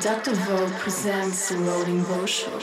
Dr. Vogue presents the Rolling Bow Show.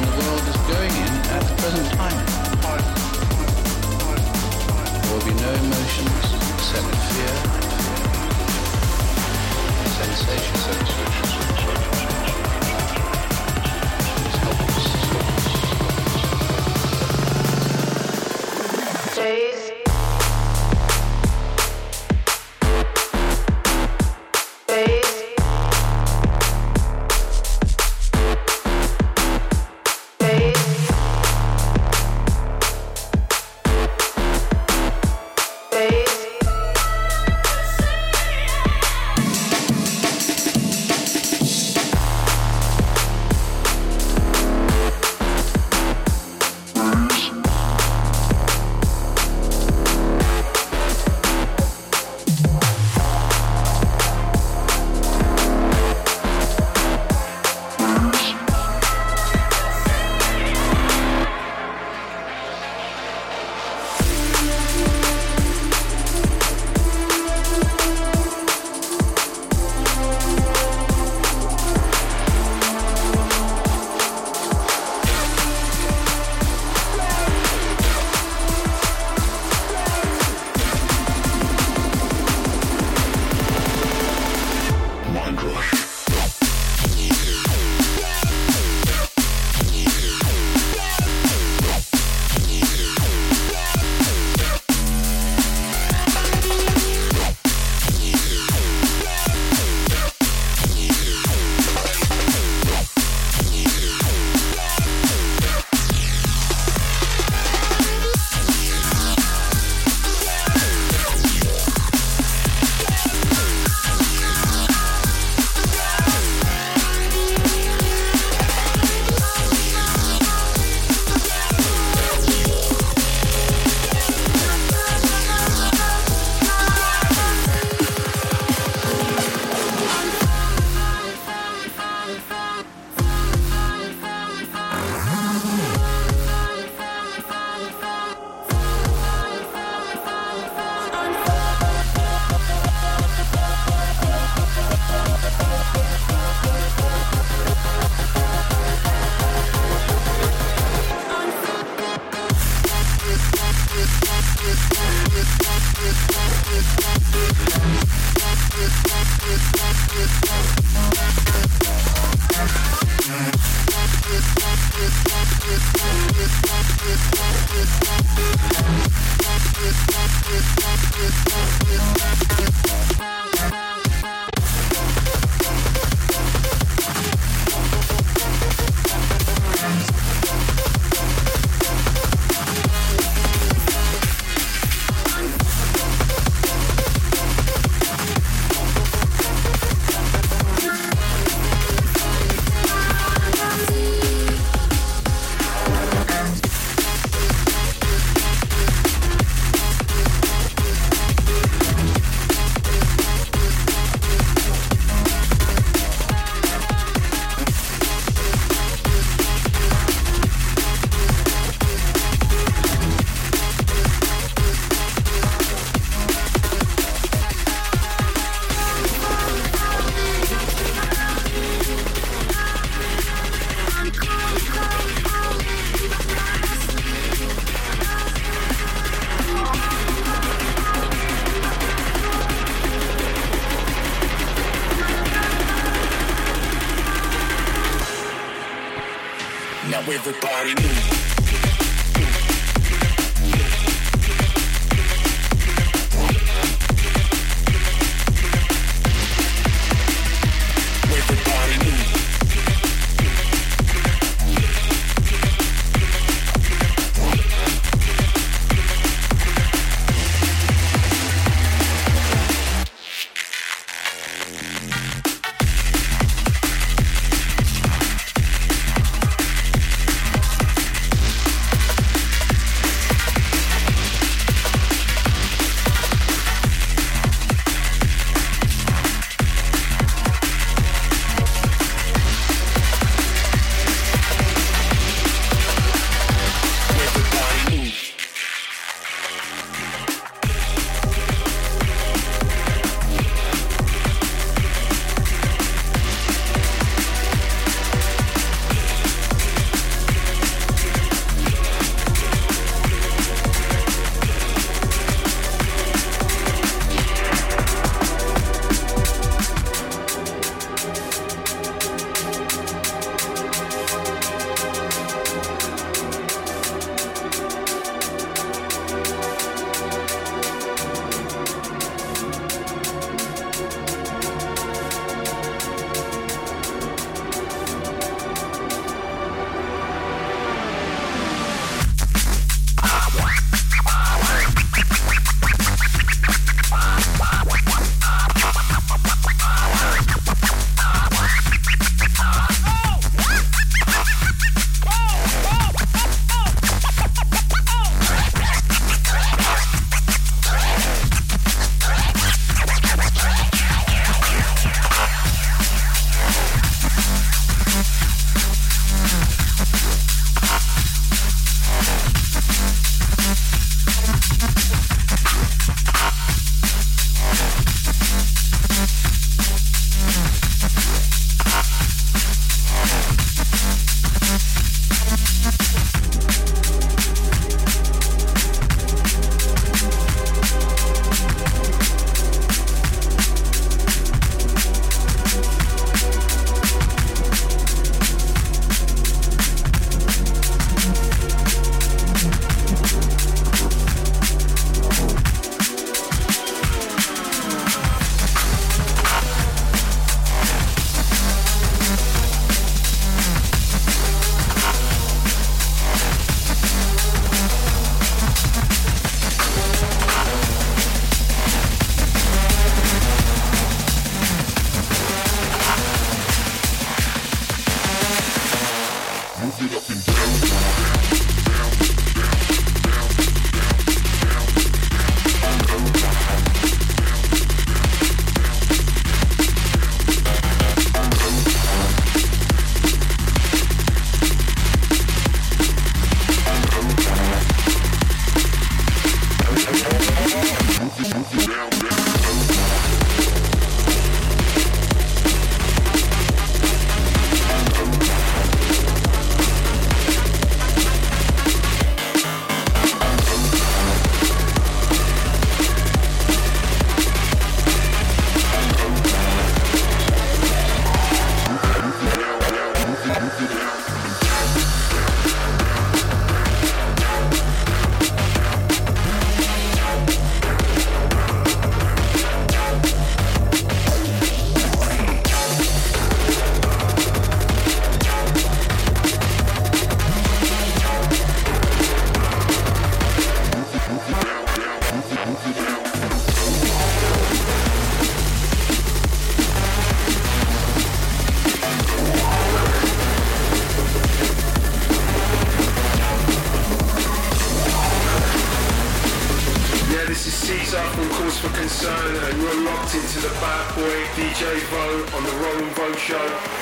The world is going in at the present time. There will be no emotions except fear.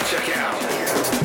Check it out.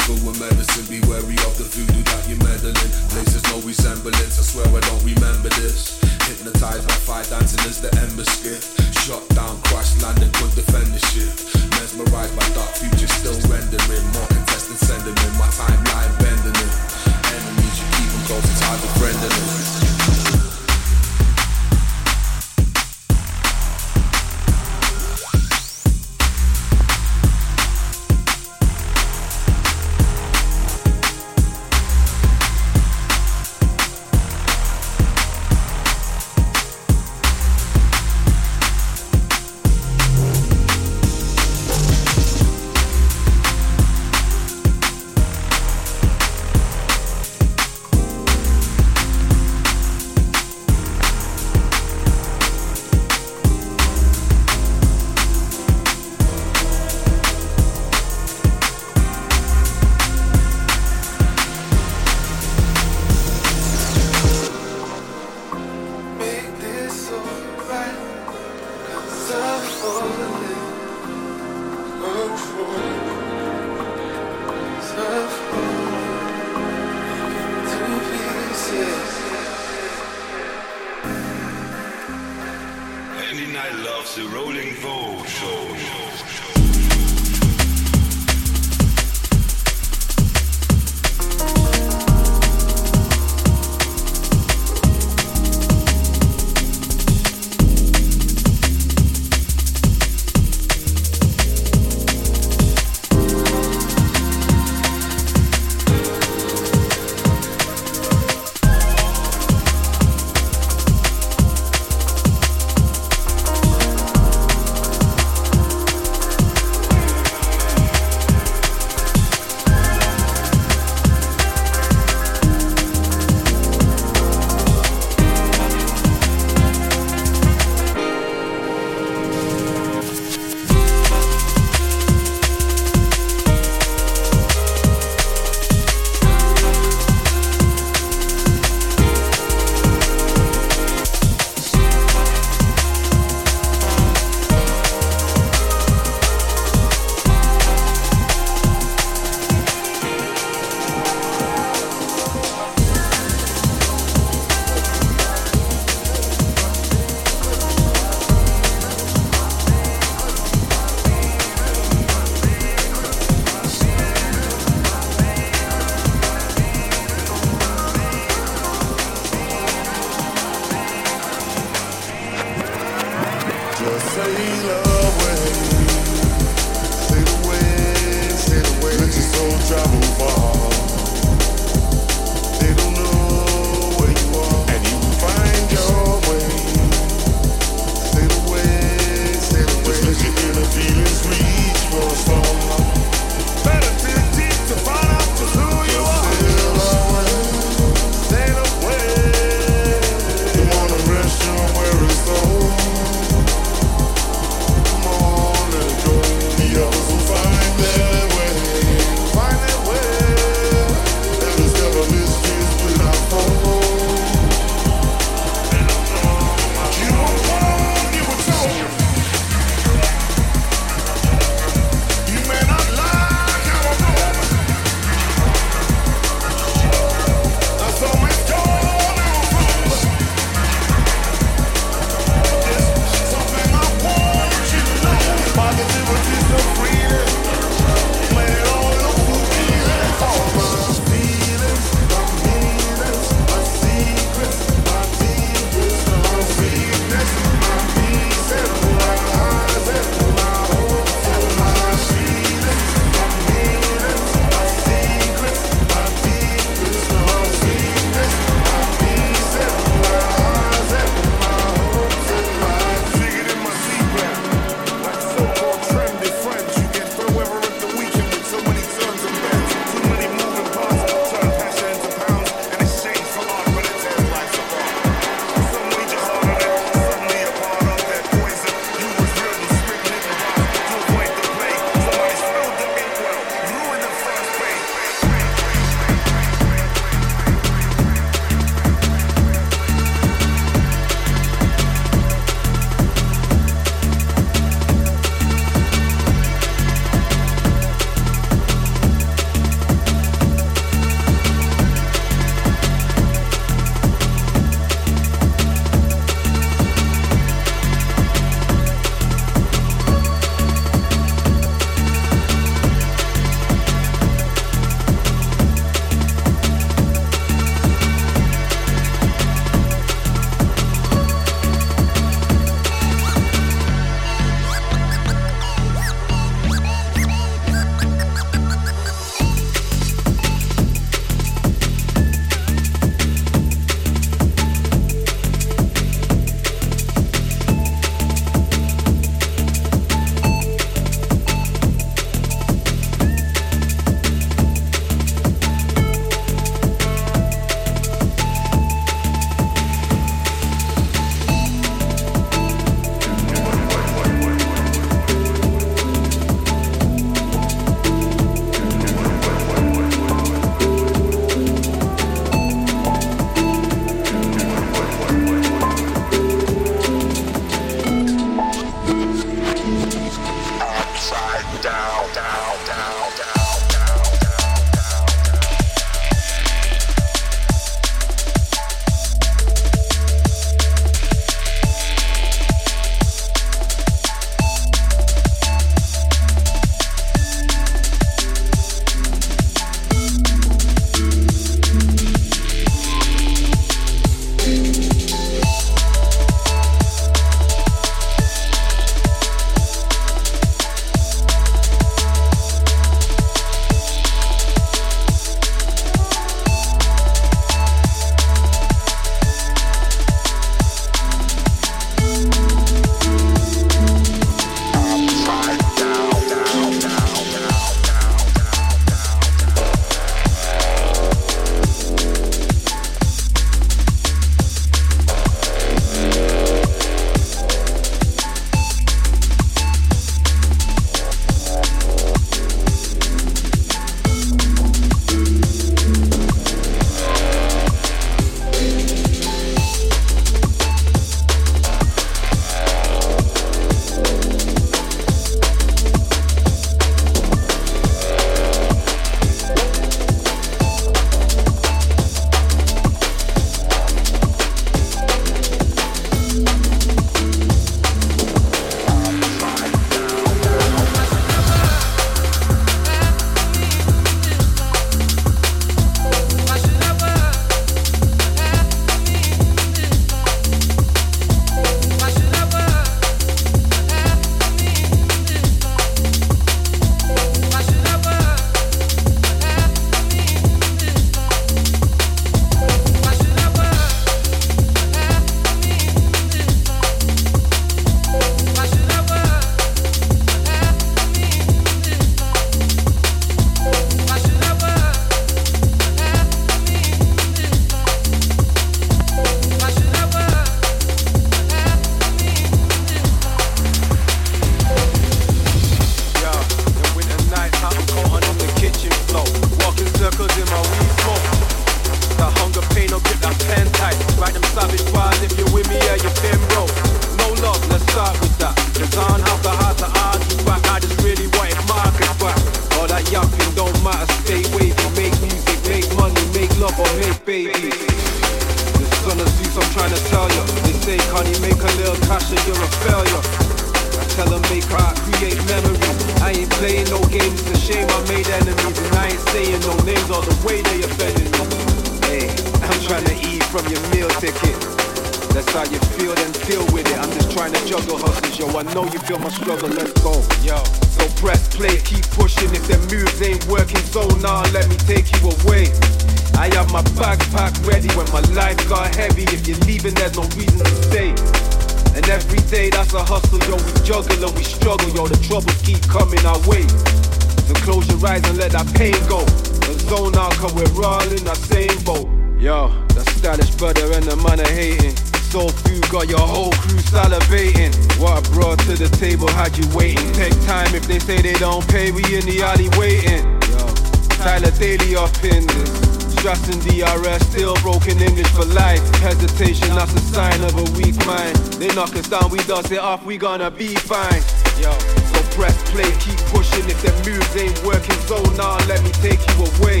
Off, we gonna be fine. Yo, so press play, keep pushing. If them moves ain't working, so now let me take you away.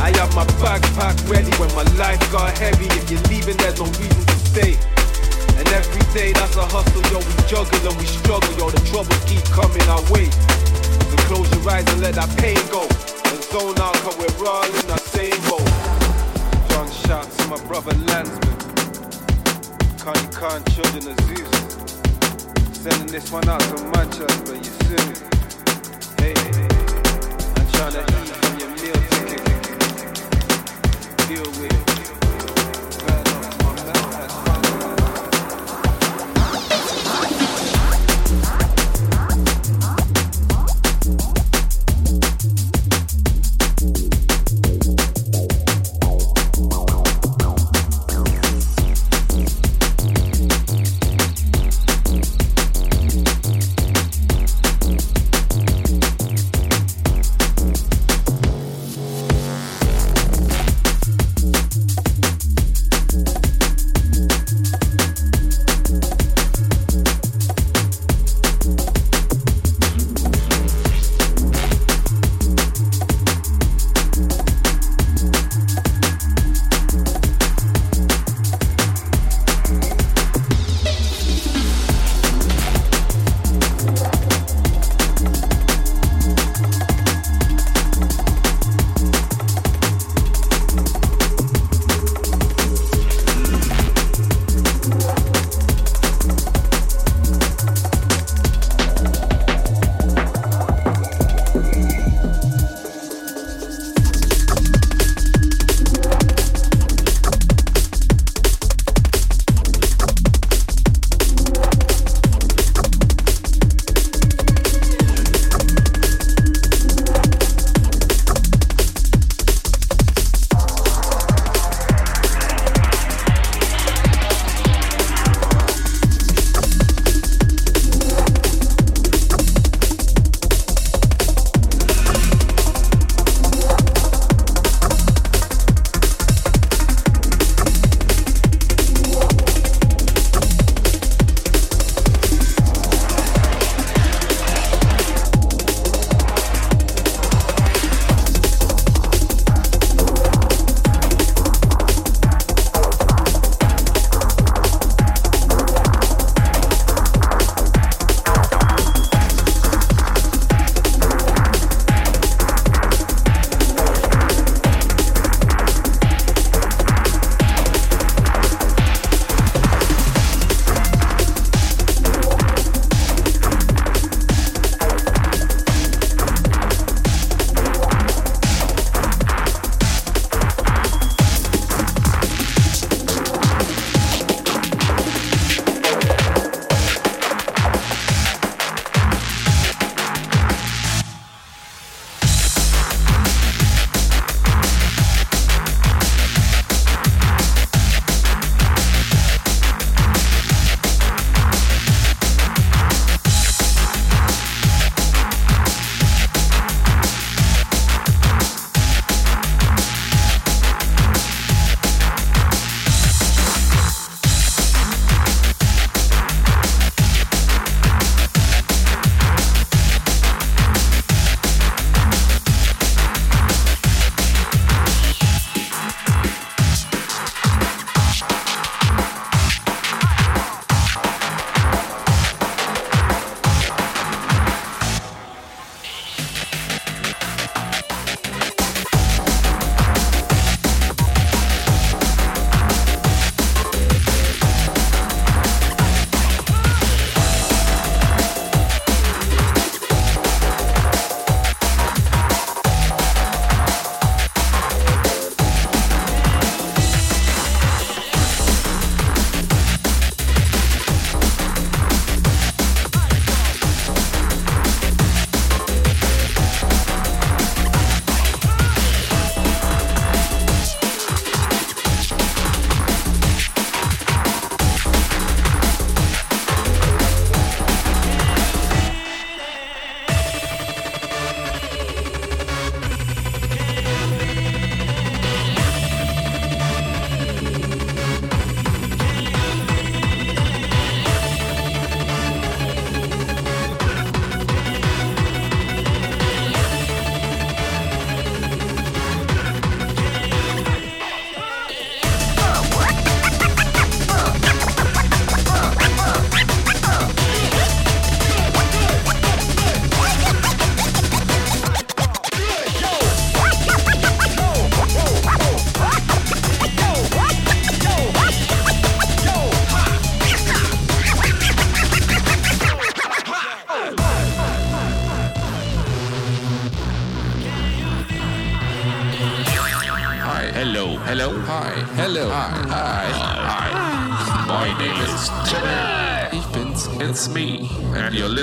I have my backpack ready when my life got heavy. If you're leaving, there's no reason to stay. And every day that's a hustle, yo. We juggle and we struggle, yo. The troubles keep coming our way. So close your eyes and let that pain go. And zone out, cause we're all in the same boat. John shout to my brother Landsman. Konny Kon, children of Zeus. Sending this one out to Manchester, you see me? Hey, I'm trying to eat from your meal ticket. Deal with it.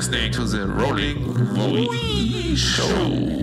Listening to the Rolling Voice Show.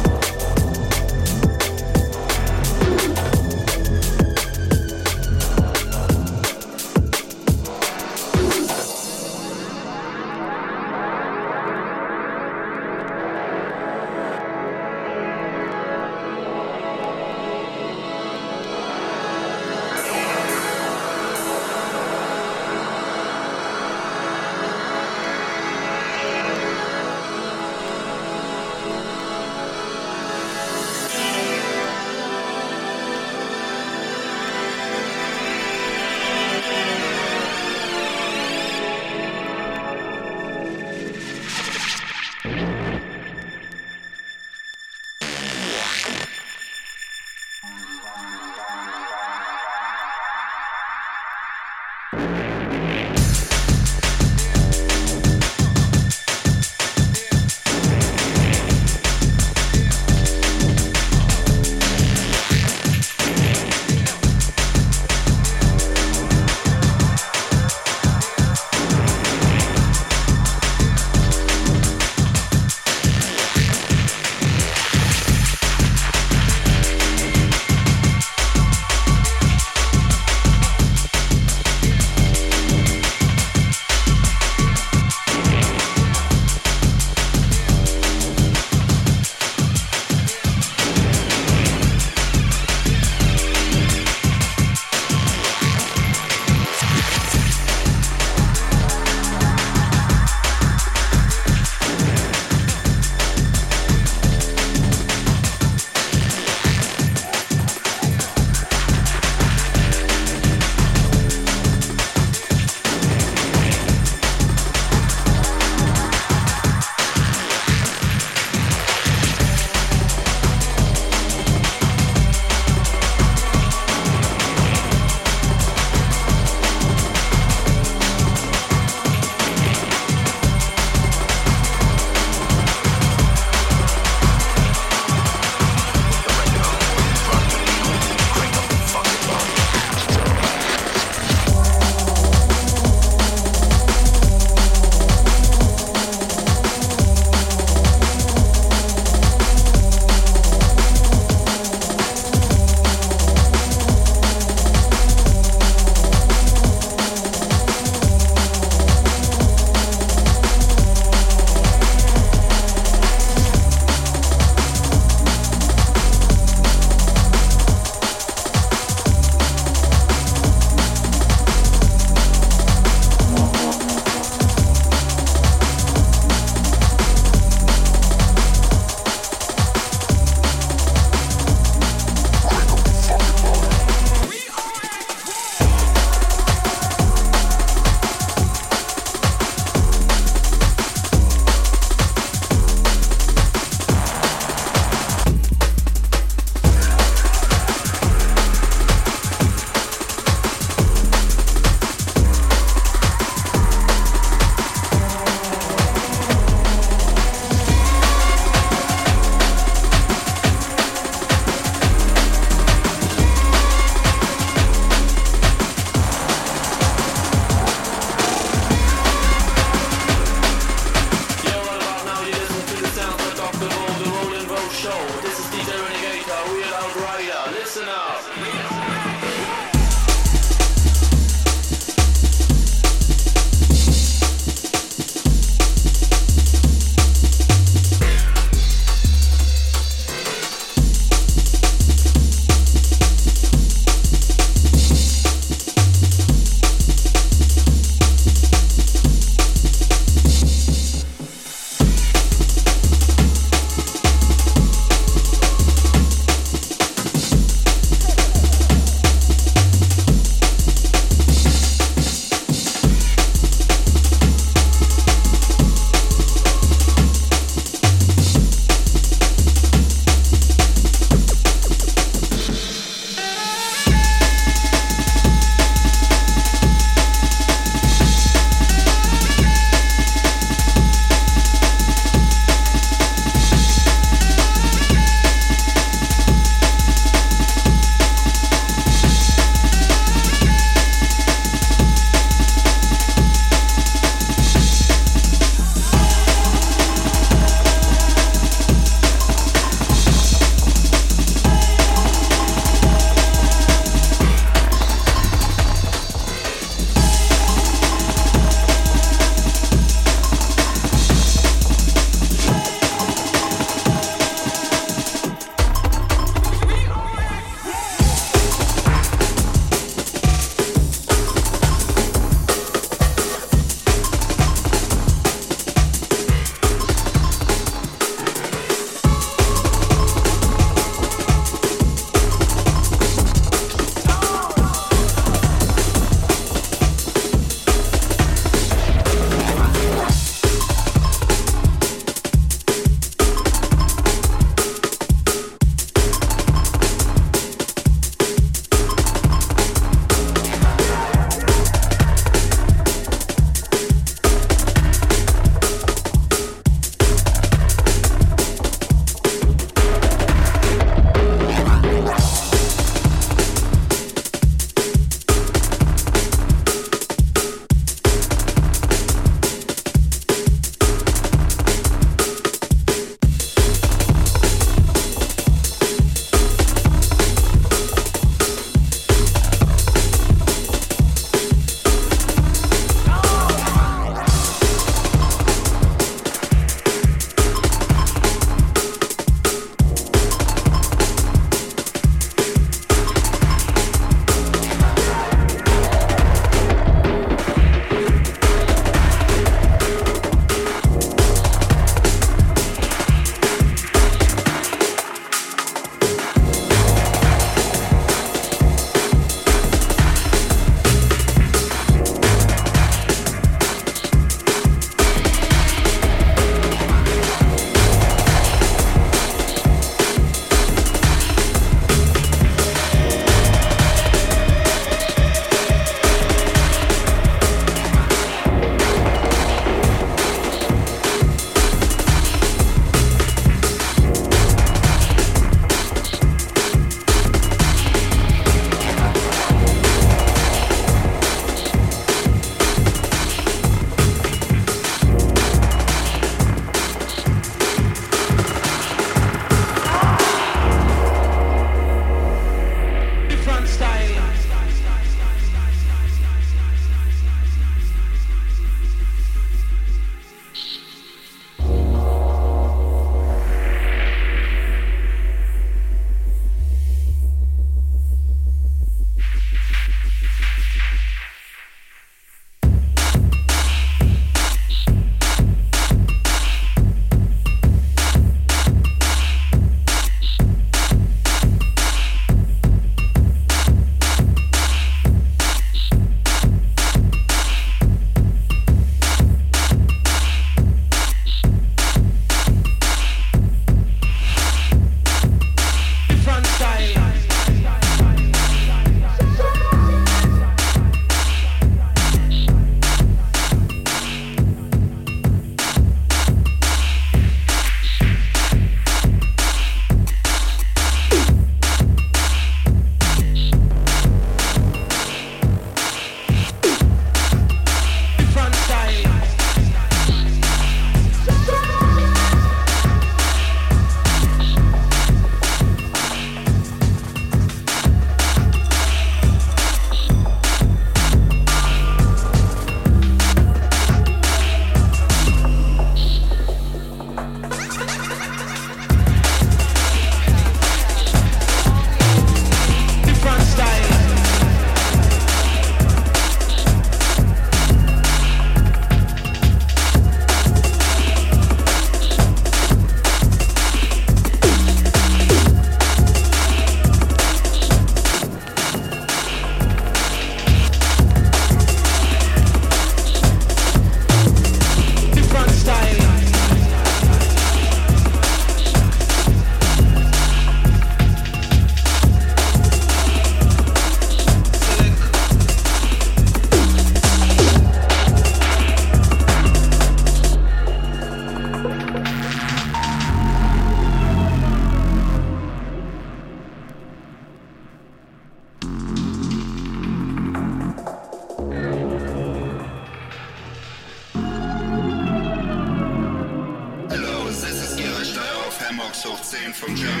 From Germany.